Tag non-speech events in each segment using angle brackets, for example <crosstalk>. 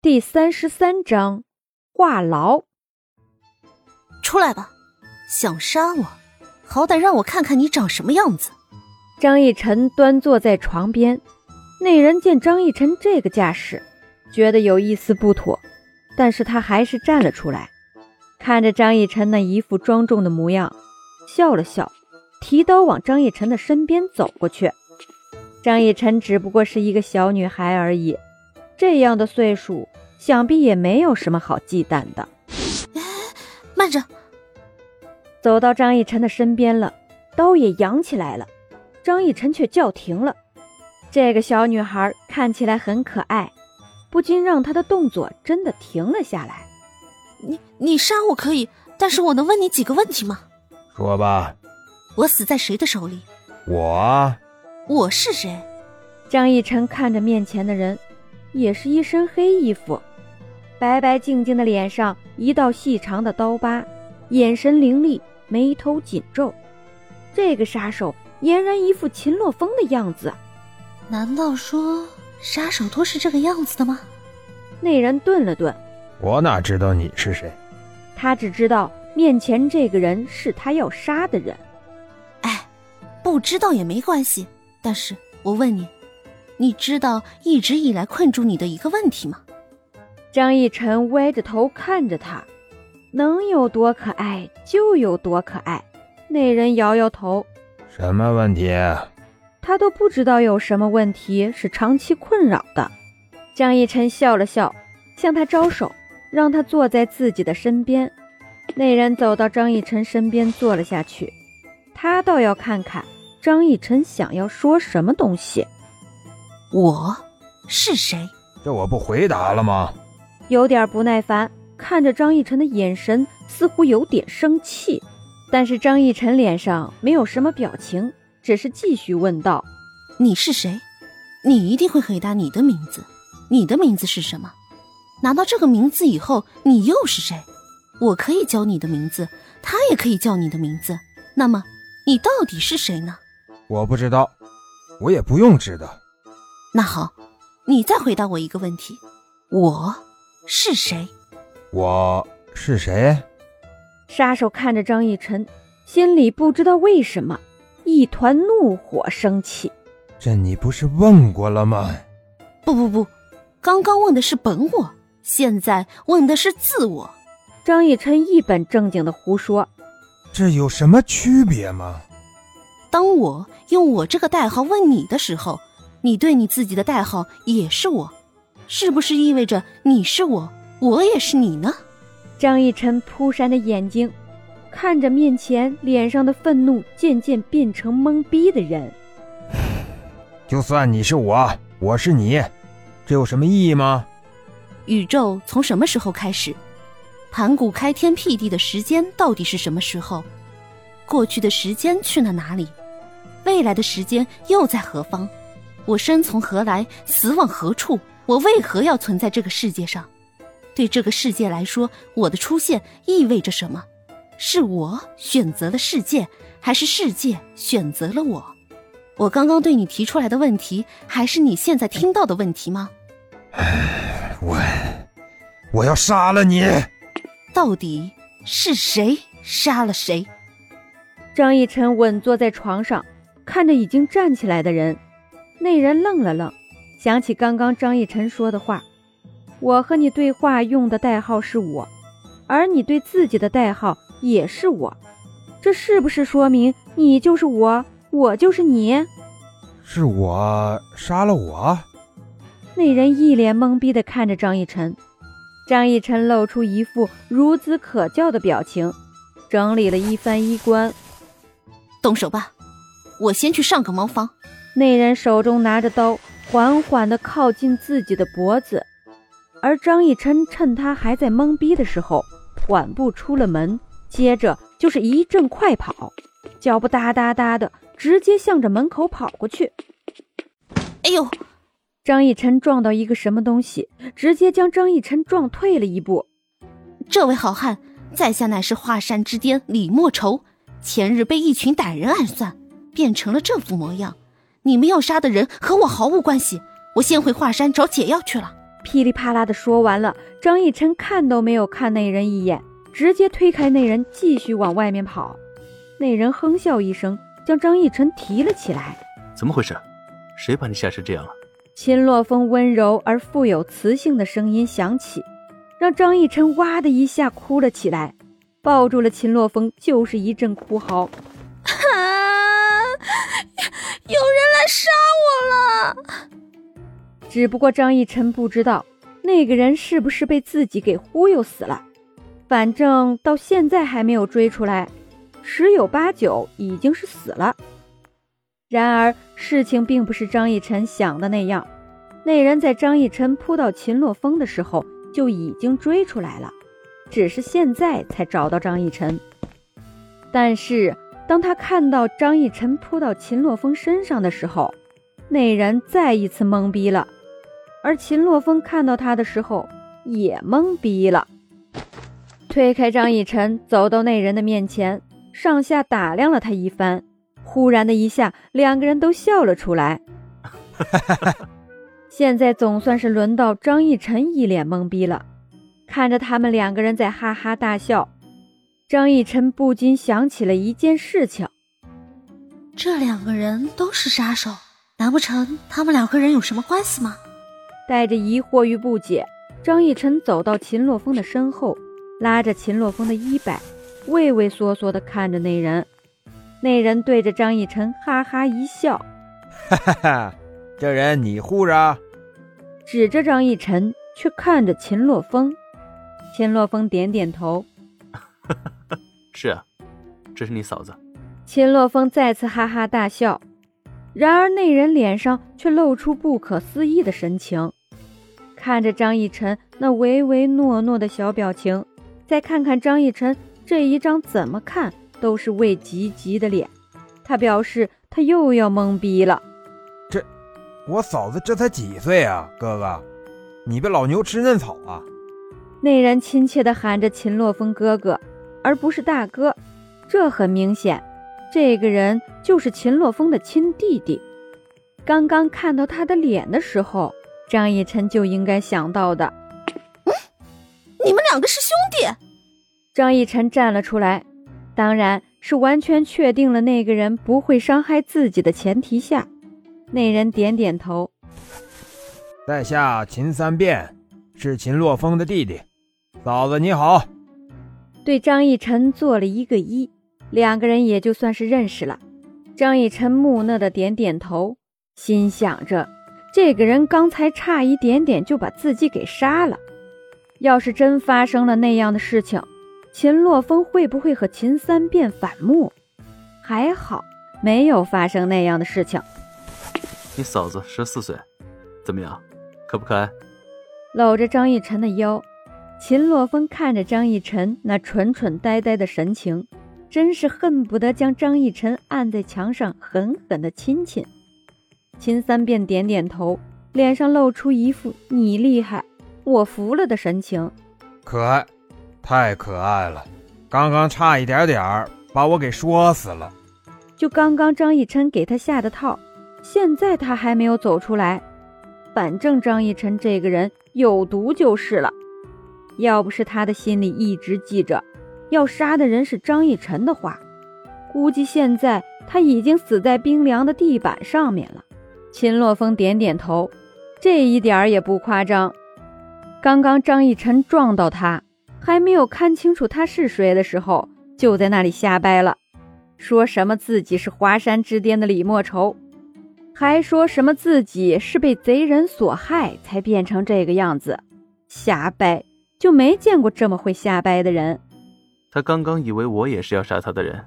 第三十三章，话痨。出来吧，想杀我，好歹让我看看你长什么样子。张逸晨端坐在床边，那人见张逸晨这个架势，觉得有一丝不妥，但是他还是站了出来，看着张逸晨那一副庄重的模样，笑了笑，提刀往张逸晨的身边走过去。张逸晨只不过是一个小女孩而已。这样的岁数，想必也没有什么好忌惮的。哎，慢着！走到张逸晨的身边了，刀也扬起来了。张逸晨却叫停了。这个小女孩看起来很可爱，不禁让她的动作真的停了下来。你你杀我可以，但是我能问你几个问题吗？说吧。我死在谁的手里？我。我是谁？张逸晨看着面前的人。也是一身黑衣服，白白净净的脸上一道细长的刀疤，眼神凌厉，眉头紧皱。这个杀手俨然一副秦洛风的样子。难道说杀手都是这个样子的吗？那人顿了顿，我哪知道你是谁？他只知道面前这个人是他要杀的人。哎，不知道也没关系。但是我问你。你知道一直以来困住你的一个问题吗？张逸晨歪着头看着他，能有多可爱就有多可爱。那人摇摇头，什么问题？他都不知道有什么问题是长期困扰的。张逸晨笑了笑，向他招手，让他坐在自己的身边。那人走到张逸晨身边坐了下去，他倒要看看张逸晨想要说什么东西。我是谁？这我不回答了吗？有点不耐烦，看着张逸晨的眼神似乎有点生气，但是张逸晨脸上没有什么表情，只是继续问道：“你是谁？你一定会回答你的名字。你的名字是什么？拿到这个名字以后，你又是谁？我可以叫你的名字，他也可以叫你的名字。那么，你到底是谁呢？我不知道，我也不用知道。”那好，你再回答我一个问题：我是谁？我是谁？杀手看着张逸晨，心里不知道为什么一团怒火升起。这你不是问过了吗？不不不，刚刚问的是本我，现在问的是自我。张逸晨一本正经的胡说。这有什么区别吗？当我用我这个代号问你的时候。你对你自己的代号也是我，是不是意味着你是我，我也是你呢？张逸晨扑闪的眼睛看着面前，脸上的愤怒渐渐变成懵逼的人。<laughs> 就算你是我，我是你，这有什么意义吗？宇宙从什么时候开始？盘古开天辟地的时间到底是什么时候？过去的时间去了哪里？未来的时间又在何方？我生从何来，死往何处？我为何要存在这个世界上？对这个世界来说，我的出现意味着什么？是我选择了世界，还是世界选择了我？我刚刚对你提出来的问题，还是你现在听到的问题吗？我，我要杀了你！到底是谁杀了谁？张逸晨稳坐在床上，看着已经站起来的人。那人愣了愣，想起刚刚张逸晨说的话：“我和你对话用的代号是我，而你对自己的代号也是我，这是不是说明你就是我，我就是你？是我杀了我？”那人一脸懵逼地看着张逸晨，张逸晨露出一副孺子可教的表情，整理了一番衣冠，动手吧，我先去上个茅房。那人手中拿着刀，缓缓地靠近自己的脖子，而张逸琛趁他还在懵逼的时候，缓步出了门，接着就是一阵快跑，脚步哒哒哒的，直接向着门口跑过去。哎呦！张逸琛撞到一个什么东西，直接将张逸琛撞退了一步。这位好汉，在下乃是华山之巅李莫愁，前日被一群歹人暗算，变成了这副模样。你们要杀的人和我毫无关系，我先回华山找解药去了。噼里啪啦的说完了，张逸晨看都没有看那人一眼，直接推开那人，继续往外面跑。那人哼笑一声，将张逸晨提了起来。怎么回事？谁把你吓成这样了？秦洛风温柔而富有磁性的声音响起，让张逸晨哇的一下哭了起来，抱住了秦洛风，就是一阵哭嚎。杀我了！只不过张逸晨不知道，那个人是不是被自己给忽悠死了。反正到现在还没有追出来，十有八九已经是死了。然而，事情并不是张逸晨想的那样。那人在张逸晨扑到秦洛风的时候就已经追出来了，只是现在才找到张逸晨。但是，当他看到张逸晨扑到秦洛风身上的时候，那人再一次懵逼了。而秦洛风看到他的时候也懵逼了，推开张逸晨，走到那人的面前，上下打量了他一番。忽然的一下，两个人都笑了出来。<laughs> 现在总算是轮到张逸晨一脸懵逼了，看着他们两个人在哈哈大笑，张逸晨不禁想起了一件事情：这两个人都是杀手，难不成他们两个人有什么关系吗？带着疑惑与不解，张逸晨走到秦洛风的身后，拉着秦洛风的衣摆，畏畏缩缩地看着那人。那人对着张逸晨哈哈一笑：“哈哈哈，这人你护着？”指着张逸晨，却看着秦洛风。秦洛风点点头：“ <laughs> 是啊，这是你嫂子。”秦洛风再次哈哈大笑。然而那人脸上却露出不可思议的神情，看着张逸晨那唯唯诺诺的小表情，再看看张逸晨这一张怎么看。都是魏吉吉的脸，他表示他又要懵逼了。这，我嫂子这才几岁啊，哥哥，你被老牛吃嫩草啊！那人亲切地喊着秦洛风哥哥，而不是大哥。这很明显，这个人就是秦洛风的亲弟弟。刚刚看到他的脸的时候，张逸晨就应该想到的。嗯，你们两个是兄弟。张逸晨站了出来。当然是完全确定了那个人不会伤害自己的前提下，那人点点头。在下秦三变，是秦洛风的弟弟。嫂子你好。对张逸晨做了一个揖，两个人也就算是认识了。张逸晨木讷的点点头，心想着这个人刚才差一点点就把自己给杀了，要是真发生了那样的事情。秦洛风会不会和秦三变反目？还好没有发生那样的事情。你嫂子十四岁，怎么样，可不可爱？搂着张逸晨的腰，秦洛风看着张逸晨那蠢蠢呆呆的神情，真是恨不得将张逸晨按在墙上狠狠的亲亲。秦三便点点头，脸上露出一副“你厉害，我服了”的神情。可爱。太可爱了，刚刚差一点点儿把我给说死了。就刚刚张逸晨给他下的套，现在他还没有走出来。反正张逸晨这个人有毒就是了。要不是他的心里一直记着要杀的人是张逸晨的话，估计现在他已经死在冰凉的地板上面了。秦洛风点点头，这一点儿也不夸张。刚刚张逸晨撞到他。还没有看清楚他是谁的时候，就在那里瞎掰了，说什么自己是华山之巅的李莫愁，还说什么自己是被贼人所害才变成这个样子，瞎掰，就没见过这么会瞎掰的人。他刚刚以为我也是要杀他的人，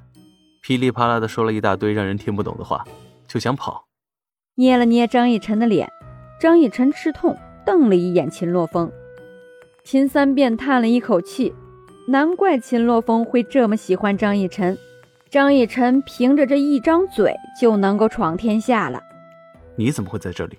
噼里啪啦的说了一大堆让人听不懂的话，就想跑。捏了捏张逸晨的脸，张逸晨吃痛，瞪了一眼秦洛风。秦三变叹了一口气，难怪秦洛风会这么喜欢张逸晨。张逸晨凭着这一张嘴就能够闯天下了。你怎么会在这里？